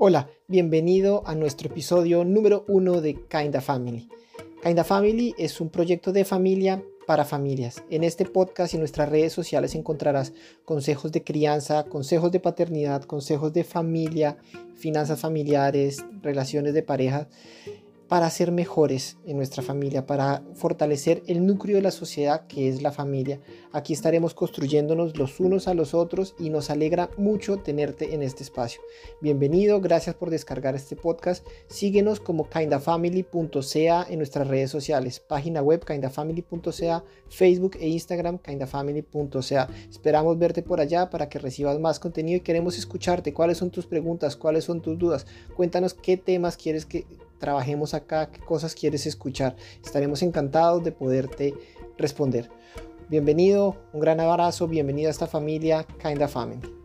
Hola, bienvenido a nuestro episodio número uno de Kinda Family. Kinda Family es un proyecto de familia para familias. En este podcast y en nuestras redes sociales encontrarás consejos de crianza, consejos de paternidad, consejos de familia, finanzas familiares, relaciones de pareja para ser mejores en nuestra familia, para fortalecer el núcleo de la sociedad que es la familia. Aquí estaremos construyéndonos los unos a los otros y nos alegra mucho tenerte en este espacio. Bienvenido, gracias por descargar este podcast. Síguenos como kindafamily.ca en nuestras redes sociales, página web kindafamily.ca, Facebook e Instagram kindafamily.ca. Esperamos verte por allá para que recibas más contenido y queremos escucharte. ¿Cuáles son tus preguntas? ¿Cuáles son tus dudas? Cuéntanos qué temas quieres que trabajemos acá, qué cosas quieres escuchar. Estaremos encantados de poderte responder. Bienvenido, un gran abrazo, bienvenido a esta familia Kinda Family.